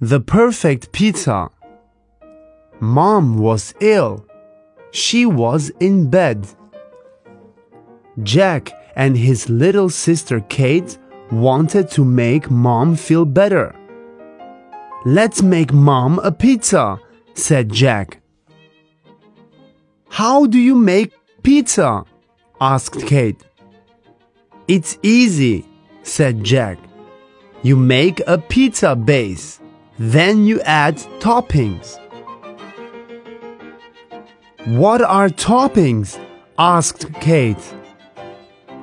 the perfect pizza. Mom was ill. She was in bed. Jack and his little sister Kate wanted to make mom feel better. Let's make mom a pizza, said Jack. How do you make pizza? asked Kate. It's easy, said Jack. You make a pizza base, then you add toppings. What are toppings? asked Kate.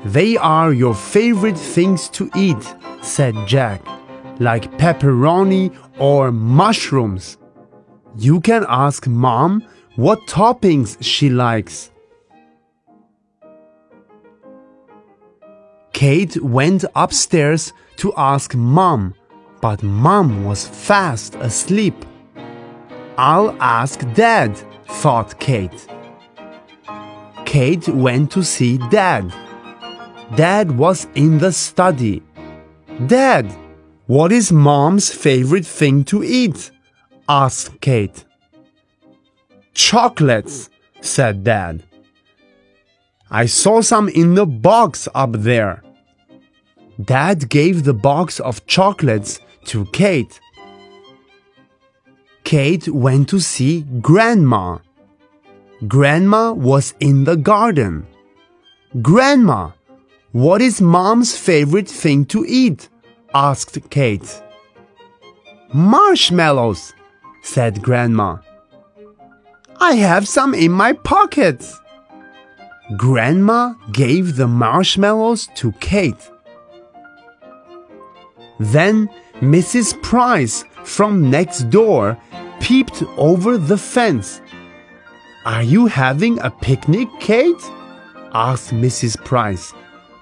They are your favorite things to eat, said Jack, like pepperoni or mushrooms. You can ask mom what toppings she likes. Kate went upstairs to ask mom, but mom was fast asleep. I'll ask dad, thought Kate. Kate went to see dad. Dad was in the study. Dad, what is mom's favorite thing to eat? asked Kate. Chocolates, said Dad. I saw some in the box up there. Dad gave the box of chocolates to Kate. Kate went to see Grandma. Grandma was in the garden. Grandma, what is mom's favorite thing to eat? asked Kate. Marshmallows, said Grandma. I have some in my pockets. Grandma gave the marshmallows to Kate. Then Mrs. Price from next door peeped over the fence. Are you having a picnic, Kate? asked Mrs. Price.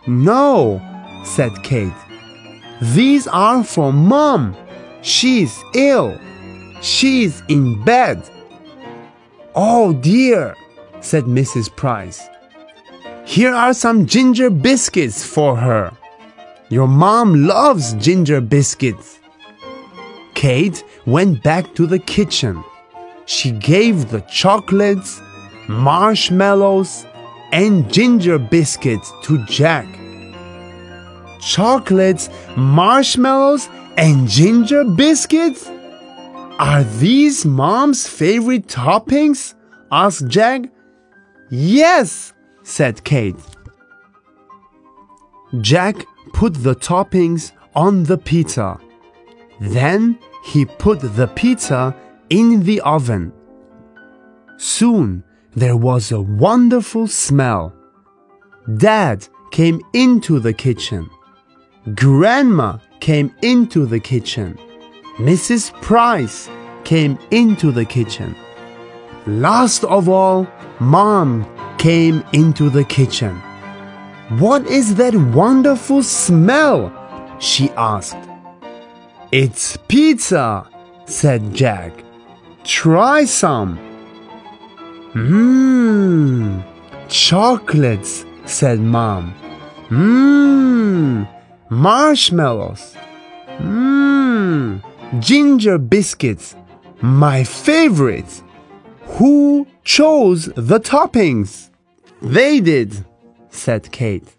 No, said Kate. These are for Mom. She's ill. She's in bed. Oh dear, said Mrs. Price. Here are some ginger biscuits for her. Your mom loves ginger biscuits. Kate went back to the kitchen. She gave the chocolates, marshmallows, and ginger biscuits to Jack. Chocolates, marshmallows, and ginger biscuits? Are these mom's favorite toppings? asked Jack. Yes, said Kate. Jack put the toppings on the pizza. Then he put the pizza in the oven. Soon there was a wonderful smell. Dad came into the kitchen. Grandma came into the kitchen. Mrs. Price came into the kitchen. Last of all, Mom came into the kitchen. What is that wonderful smell? she asked. It's pizza, said Jack. Try some. Mmm, chocolates, said Mom. Mmm, marshmallows. Mmm, ginger biscuits. My favorite. Who chose the toppings? They did, said Kate.